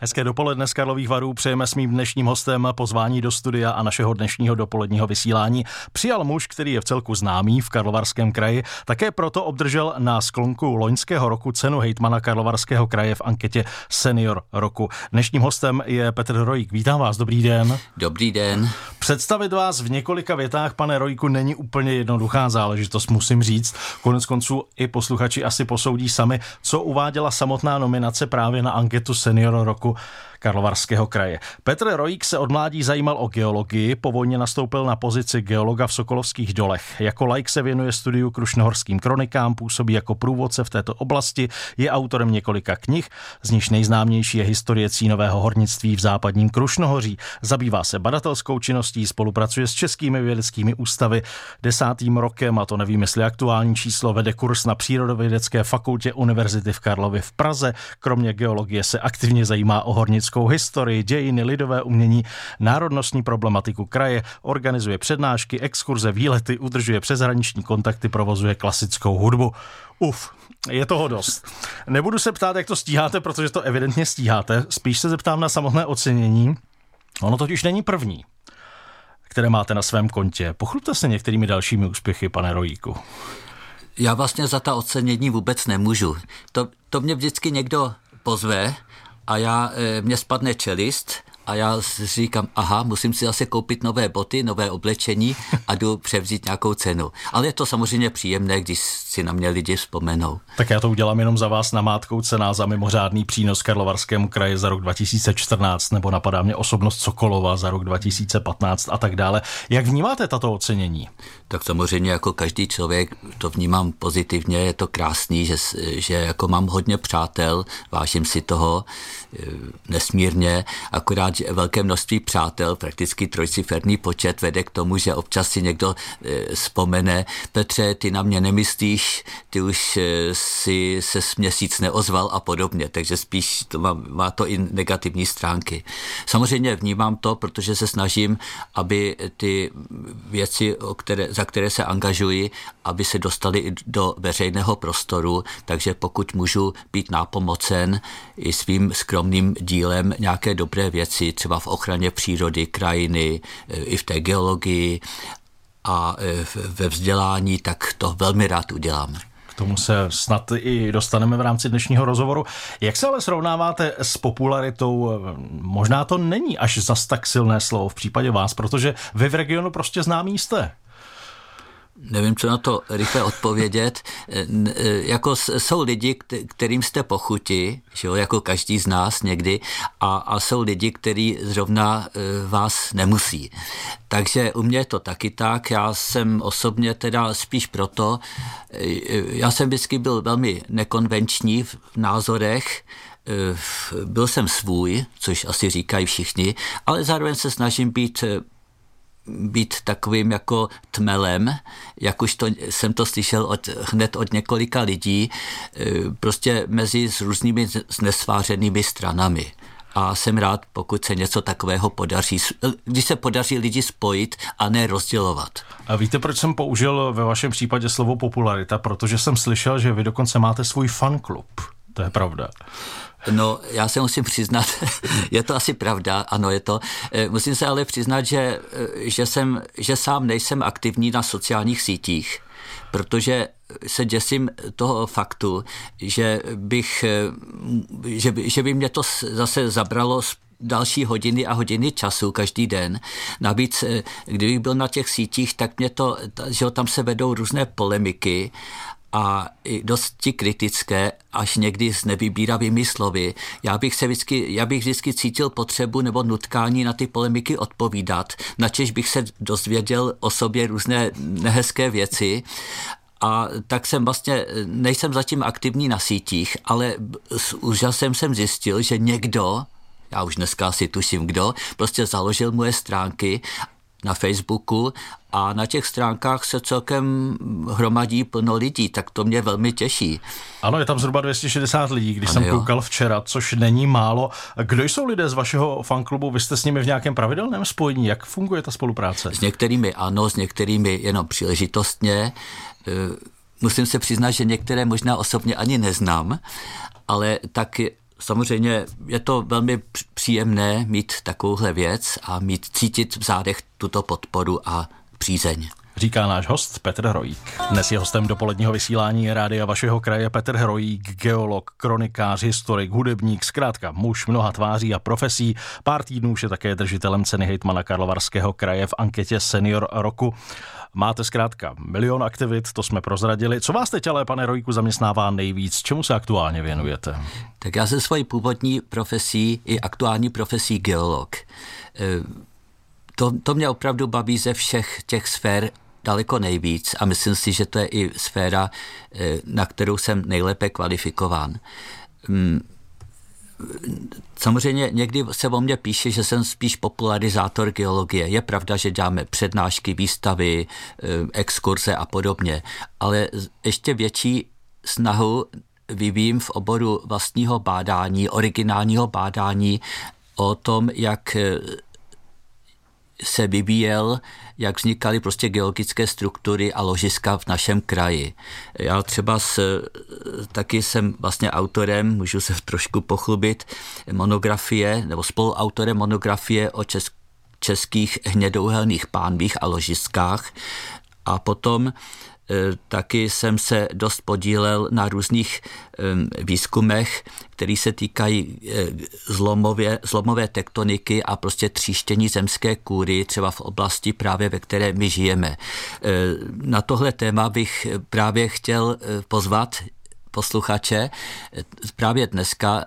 Hezké dopoledne z Karlových varů přejeme s mým dnešním hostem pozvání do studia a našeho dnešního dopoledního vysílání. Přijal muž, který je v celku známý v Karlovarském kraji, také proto obdržel na sklonku loňského roku cenu hejtmana Karlovarského kraje v anketě Senior roku. Dnešním hostem je Petr Rojík. Vítám vás, dobrý den. Dobrý den. Představit vás v několika větách, pane Rojku, není úplně jednoduchá záležitost, musím říct. Konec konců i posluchači asi posoudí sami, co uváděla samotná nominace právě na anketu Senior roku roku Karlovarského kraje. Petr Rojík se od mládí zajímal o geologii, po vojně nastoupil na pozici geologa v Sokolovských dolech. Jako like se věnuje studiu krušnohorským kronikám, působí jako průvodce v této oblasti, je autorem několika knih, z nichž nejznámější je historie cínového hornictví v západním Krušnohoří. Zabývá se badatelskou činností, spolupracuje s českými vědeckými ústavy. Desátým rokem, a to nevím, jestli aktuální číslo, vede kurz na Přírodovědecké fakultě Univerzity v Karlově v Praze. Kromě geologie se aktivně zajímá o hornickou historii, dějiny, lidové umění, národnostní problematiku kraje, organizuje přednášky, exkurze, výlety, udržuje přeshraniční kontakty, provozuje klasickou hudbu. Uf, je toho dost. Nebudu se ptát, jak to stíháte, protože to evidentně stíháte. Spíš se zeptám na samotné ocenění. Ono totiž není první, které máte na svém kontě. Pochlubte se některými dalšími úspěchy, pane Rojíku. Já vlastně za ta ocenění vůbec nemůžu. To, to mě vždycky někdo pozve a já, e, mě spadne čelist a já říkám, aha, musím si zase koupit nové boty, nové oblečení a jdu převzít nějakou cenu. Ale je to samozřejmě příjemné, když si na mě lidi vzpomenou. Tak já to udělám jenom za vás namátkou cena za mimořádný přínos Karlovarskému kraji za rok 2014, nebo napadá mě osobnost Sokolova za rok 2015 a tak dále. Jak vnímáte tato ocenění? Tak samozřejmě jako každý člověk to vnímám pozitivně, je to krásný, že, že jako mám hodně přátel, vážím si toho e, nesmírně, akorát velké množství přátel, prakticky trojciferný počet vede k tomu, že občas si někdo e, vzpomene, Petře, ty na mě nemyslíš, ty už eh, si se měsíc neozval a podobně, takže spíš to má, má to i negativní stránky. Samozřejmě vnímám to, protože se snažím, aby ty věci, o které, za které se angažuji, aby se dostaly i do veřejného prostoru, takže pokud můžu být nápomocen i svým skromným dílem nějaké dobré věci, třeba v ochraně přírody, krajiny, eh, i v té geologii a e, ve vzdělání, tak to velmi rád udělám. K tomu se snad i dostaneme v rámci dnešního rozhovoru. Jak se ale srovnáváte s popularitou? Možná to není až zas tak silné slovo v případě vás, protože vy v regionu prostě známí jste nevím, co na to rychle odpovědět. E, e, jako jsou lidi, kterým jste pochuti, že jo, jako každý z nás někdy, a, a jsou lidi, kteří zrovna e, vás nemusí. Takže u mě je to taky tak. Já jsem osobně teda spíš proto, já jsem vždycky byl velmi nekonvenční v názorech, byl jsem svůj, což asi říkají všichni, ale zároveň se snažím být být takovým jako tmelem, jak už to, jsem to slyšel od, hned od několika lidí, e, prostě mezi s různými znesvářenými stranami a jsem rád, pokud se něco takového podaří, když se podaří lidi spojit a ne rozdělovat. A víte, proč jsem použil ve vašem případě slovo popularita? Protože jsem slyšel, že vy dokonce máte svůj fanklub. To je pravda. No, já se musím přiznat, je to asi pravda, ano, je to. Eh, musím se ale přiznat, že, eh, že, jsem, že sám nejsem aktivní na sociálních sítích, protože se děsím toho faktu, že bych, eh, že by, že by mě to zase zabralo další hodiny a hodiny času každý den. Navíc, kdybych byl na těch sítích, tak mě to, že tam se vedou různé polemiky a i dosti kritické, až někdy s nevybíravými slovy. Já bych, se vždycky, já bych vždycky cítil potřebu nebo nutkání na ty polemiky odpovídat, načež bych se dozvěděl o sobě různé nehezké věci a tak jsem vlastně, nejsem zatím aktivní na sítích, ale s úžasem jsem zjistil, že někdo, já už dneska si tuším kdo, prostě založil moje stránky na Facebooku a na těch stránkách se celkem hromadí plno lidí, tak to mě velmi těší. Ano, je tam zhruba 260 lidí, když ano, jsem jo. koukal včera, což není málo. Kdo jsou lidé z vašeho fanklubu? Vy jste s nimi v nějakém pravidelném spojení? Jak funguje ta spolupráce? S některými ano, s některými jenom příležitostně. E, musím se přiznat, že některé možná osobně ani neznám, ale tak samozřejmě je to velmi příjemné mít takovouhle věc a mít cítit v zádech tuto podporu a přízeň říká náš host Petr Hrojík. Dnes je hostem dopoledního vysílání rádia vašeho kraje Petr Hrojík, geolog, kronikář, historik, hudebník, zkrátka muž mnoha tváří a profesí. Pár týdnů už je také držitelem ceny hejtmana Karlovarského kraje v anketě Senior roku. Máte zkrátka milion aktivit, to jsme prozradili. Co vás teď ale, pane Rojku, zaměstnává nejvíc? Čemu se aktuálně věnujete? Tak já se svojí původní profesí i aktuální profesí geolog. E, to, to mě opravdu baví ze všech těch sfér daleko nejvíc a myslím si, že to je i sféra, e, na kterou jsem nejlépe kvalifikován. Mm, samozřejmě někdy se o mně píše, že jsem spíš popularizátor geologie. Je pravda, že děláme přednášky, výstavy, eh, exkurze a podobně, ale ještě větší snahu vyvím v oboru vlastního bádání, originálního bádání o tom, jak eh, se vyvíjel, jak vznikaly prostě geologické struktury a ložiska v našem kraji. Já třeba s, taky jsem vlastně autorem, můžu se trošku pochlubit, monografie, nebo spoluautorem monografie o česk, českých hnědouhelných pánvích a ložiskách. A potom taky jsem se dost podílel na různých výzkumech, které se týkají eh, zlomově, zlomové tektoniky a prostě tříštění zemské kůry, třeba v oblasti právě, ve které my žijeme. Eh, na tohle téma bych právě chtěl pozvat posluchače. Právě dneska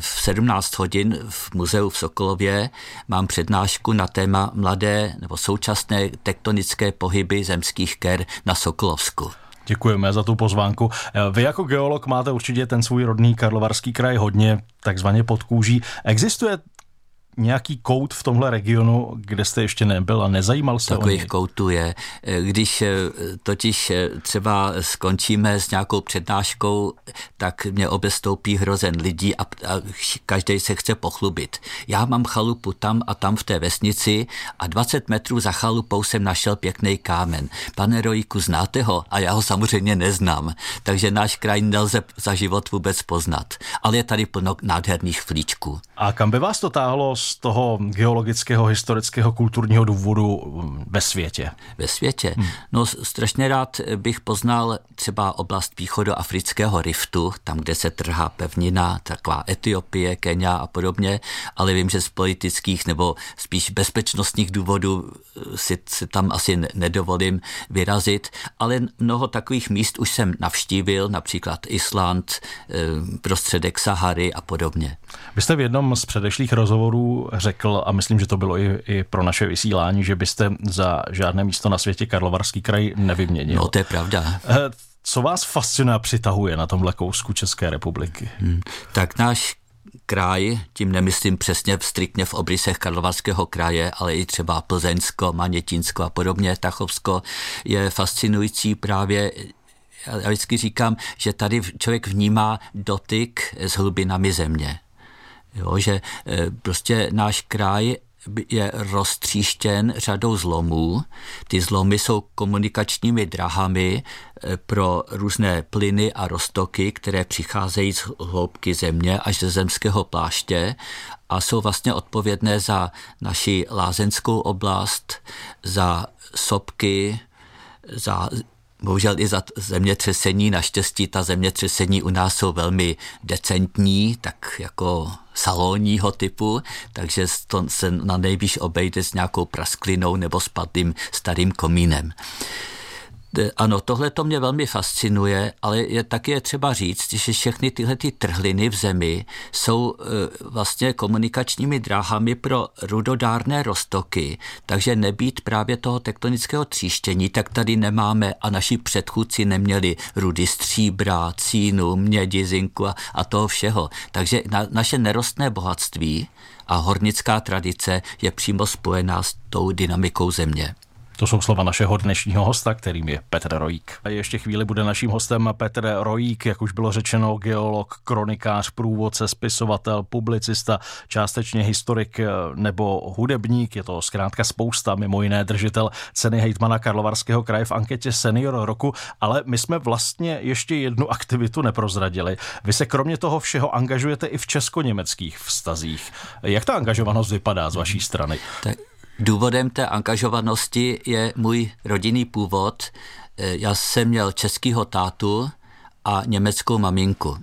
v 17 hodin v muzeu v Sokolově mám přednášku na téma mladé nebo současné tektonické pohyby zemských ker na Sokolovsku. Děkujeme za tu pozvánku. Vy jako geolog máte určitě ten svůj rodný Karlovarský kraj hodně takzvaně pod kůží. Existuje nějaký kout v tomhle regionu, kde jste ještě nebyl a nezajímal se Takových koutů je. Když eh, totiž eh, třeba skončíme s nějakou přednáškou, tak mě obestoupí hrozen lidí a, a každý se chce pochlubit. Já mám chalupu tam a tam v té vesnici a 20 metrů za chalupou jsem našel pěkný kámen. Pane Rojku, znáte ho? A já ho samozřejmě neznám. Takže náš kraj nelze za život vůbec poznat. Ale je tady plno nádherných flíčků. A kam by vás to táhlo z toho geologického, historického, kulturního důvodu mm, ve světě? Ve světě? Hmm. No strašně rád bych poznal třeba oblast východoafrického riftu, tam, kde se trhá pevnina, taková Etiopie, Kenia a podobně, ale vím, že z politických nebo spíš bezpečnostních důvodů eh, si, si tam asi nedovolím vyrazit, ale mnoho takových míst už jsem navštívil, například Island, eh, prostředek Sahary a podobně. Vy jste v jednom z předešlých rozhovorů řekl, a myslím, že to bylo i, i pro naše vysílání, že byste za žádné místo na světě Karlovarský kraj nevyměnil. No, to je pravda. Eh, co vás fascinuje a přitahuje na tomhle kousku České republiky? Hmm. Tak náš kraj, tím nemyslím přesně striktně v obrysech Karlovarského kraje, ale i třeba Plzeňsko, Manětínsko a podobně, Tachovsko, je fascinující právě já vždycky říkám, že tady člověk vnímá dotyk s hlubinami země. Jo, že e, prostě náš kraj je roztříštěn řadou zlomů. Ty zlomy jsou komunikačními drahami e, pro různé plyny a roztoky, které přicházejí z hloubky země až ze zemského pláště a jsou vlastně odpovědné za naši lázenskou oblast, za sopky, za bohužel i za zemětřesení. Naštěstí ta zemětřesení u nás jsou velmi decentní, tak jako salonního typu, takže to se na nejvíc obejde s nějakou prasklinou nebo spadlým starým komínem. Ano, tohle to mě velmi fascinuje, ale je taky je třeba říct, že všechny tyhle ty trhliny v zemi jsou e, vlastně komunikačními dráhami pro rudodárné roztoky, takže nebýt právě toho tektonického tříštění, tak tady nemáme a naši předchůdci neměli rudy stříbra, cínu, mědi, zinku a, a toho všeho. Takže na, naše nerostné bohatství a hornická tradice je přímo spojená s tou dynamikou země. To jsou slova našeho dnešního hosta, kterým je Petr Rojík. A ještě chvíli bude naším hostem Petr Rojík, jak už bylo řečeno, geolog, kronikář, průvodce, spisovatel, publicista, částečně historik eh, nebo hudebník. Je to zkrátka spousta, mimo jiné držitel ceny hejtmana Karlovarského kraje v anketě Senior roku, ale my jsme vlastně ještě jednu aktivitu neprozradili. Vy se kromě toho všeho angažujete i v česko-německých vztazích. Jak ta angažovanost vypadá z vaší strany? Tak Důvodem té angažovanosti je můj rodinný původ. Eh, já jsem měl českýho tátu a německou maminku,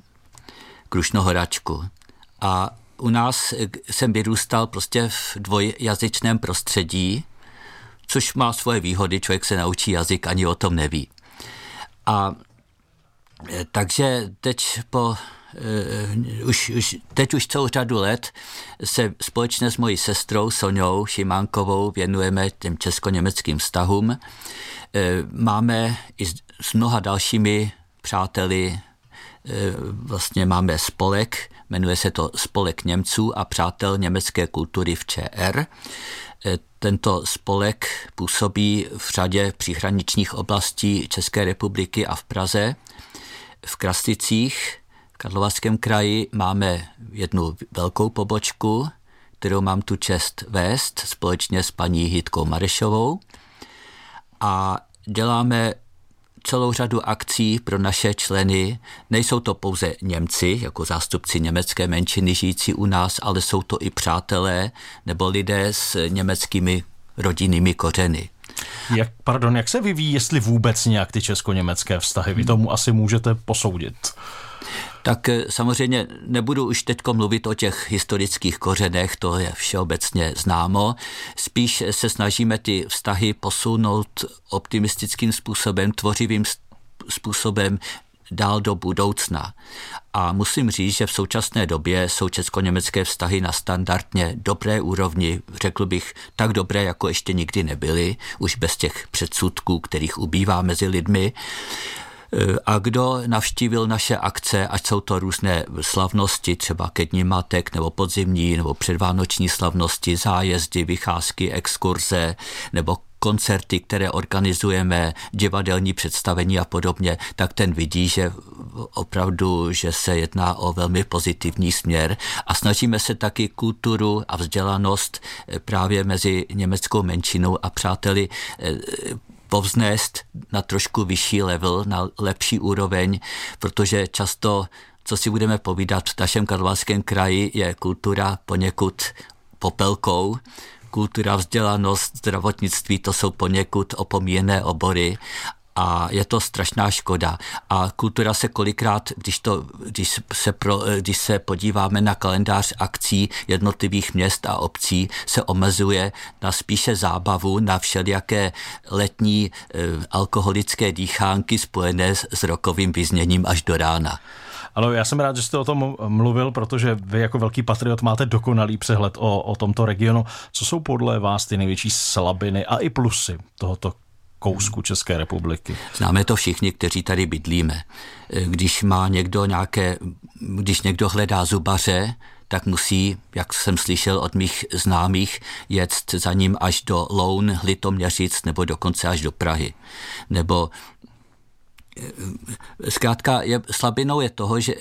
krušnohoračku. A u nás eh, jsem vyrůstal prostě v dvojjazyčném prostředí, což má svoje výhody, člověk se naučí jazyk, ani o tom neví. A eh, takže teď po už, už, teď už celou řadu let se společně s mojí sestrou Soňou Šimánkovou věnujeme těm česko-německým vztahům. Uh, máme i s, mnoha dalšími přáteli vlastně máme spolek, jmenuje se to Spolek Němců a přátel německé kultury v ČR. Tento spolek působí v řadě příhraničních oblastí České republiky a v Praze. V Krasticích Karlovarském kraji máme jednu velkou pobočku, kterou mám tu čest vést společně s paní Hitkou Marešovou a děláme celou řadu akcí pro naše členy. Nejsou to pouze Němci, jako zástupci německé menšiny žijící u nás, ale jsou to i přátelé nebo lidé s německými rodinnými kořeny. Jak, pardon, jak se vyvíjí, jestli vůbec nějak ty česko-německé vztahy? Vy tomu asi můžete posoudit tak eh, samozřejmě nebudu už teď mluvit o těch historických kořenech, to je všeobecně známo. Spíš se snažíme ty vztahy posunout optimistickým způsobem, tvořivým způsobem dál do budoucna. A musím říct, že v současné době jsou česko-německé vztahy na standardně dobré úrovni, řekl bych tak dobré, jako ještě nikdy nebyly, už bez těch předsudků, kterých ubývá mezi lidmi. A kdo navštívil naše akce, ať jsou to různé slavnosti, třeba ke dní matek, nebo podzimní, nebo předvánoční slavnosti, zájezdy, vycházky, exkurze, nebo koncerty, které organizujeme, divadelní představení a podobně, tak ten vidí, že opravdu, že se jedná o velmi pozitivní směr. A snažíme se taky kulturu a vzdělanost právě mezi německou menšinou a přáteli eh, povznést na trošku vyšší level, na lepší úroveň, protože často, co si budeme povídat, v našem karlovarském kraji je kultura poněkud popelkou, kultura, vzdělanost, zdravotnictví, to jsou poněkud opomíjené obory a je to strašná škoda. A kultura se kolikrát, když, to, když, se, pro, když se podíváme na kalendář akcí jednotlivých měst a obcí, se omezuje na spíše zábavu, na všelijaké letní e, alkoholické dýchánky spojené s, s rokovým vyzněním až do rána. Ale já jsem rád, že jste o tom mluvil, protože vy jako velký patriot máte dokonalý přehled o, o tomto regionu. Co jsou podle vás ty největší slabiny a i plusy tohoto kousku České republiky. Známe to všichni, kteří tady bydlíme. Když má někdo nějaké, když někdo hledá zubaře, tak musí, jak jsem slyšel od mých známých, jet za ním až do Loun, Litoměřic nebo dokonce až do Prahy. Nebo zkrátka je, slabinou je toho, že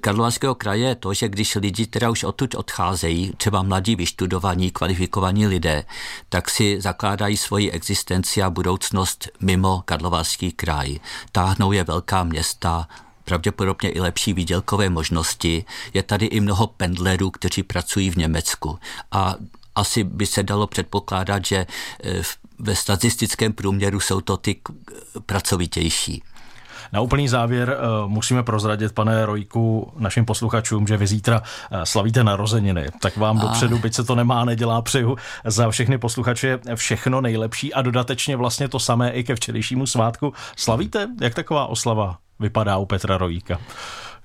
Karlovarského kraje je to, že když lidi teda už odtud odcházejí, třeba mladí, vyštudovaní, kvalifikovaní lidé, tak si zakládají svoji existenci a budoucnost mimo Karlovarský kraj. Táhnou je velká města, pravděpodobně i lepší výdělkové možnosti. Je tady i mnoho pendlerů, kteří pracují v Německu. A asi by se dalo předpokládat, že eh, ve statistickém průměru jsou to ty pracovitější. Na úplný závěr eh, musíme prozradit, pane Rojku, našim posluchačům, že vy zítra eh, slavíte narozeniny. Tak vám a... dopředu, byť se to nemá, nedělá, přeju za všechny posluchače všechno nejlepší a dodatečně vlastně to samé i ke včerejšímu svátku. Slavíte? Jak taková oslava vypadá u Petra Rojíka?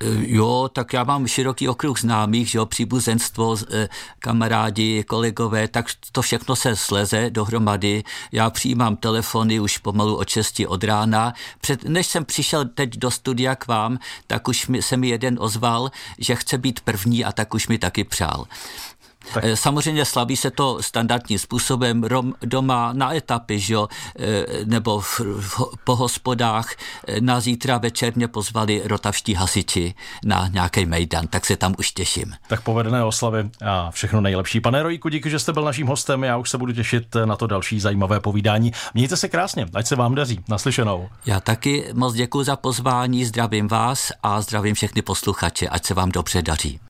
Eh, jo, tak já mám široký okruh známých, že jo, příbuzenstvo, eh, kamarádi, kolegové, tak to všechno se sleze dohromady. Já přijímám telefony už pomalu od 6 od rána. Před, než jsem přišel teď do studia k vám, tak už mi, se mi jeden ozval, že chce být první a tak už mi taky přál. Tak. Samozřejmě slaví se to standardním způsobem rom, doma na etapy, že jo? nebo v, v, po hospodách. Na zítra večer mě pozvali rotavští hasiči na nějaký mejdan, tak se tam už těším. Tak povedené oslavy a všechno nejlepší. Pane Rojku, díky, že jste byl naším hostem. Já už se budu těšit na to další zajímavé povídání. Mějte se krásně, ať se vám daří. Naslyšenou. Já taky moc děkuji za pozvání, zdravím vás a zdravím všechny posluchače, ať se vám dobře daří.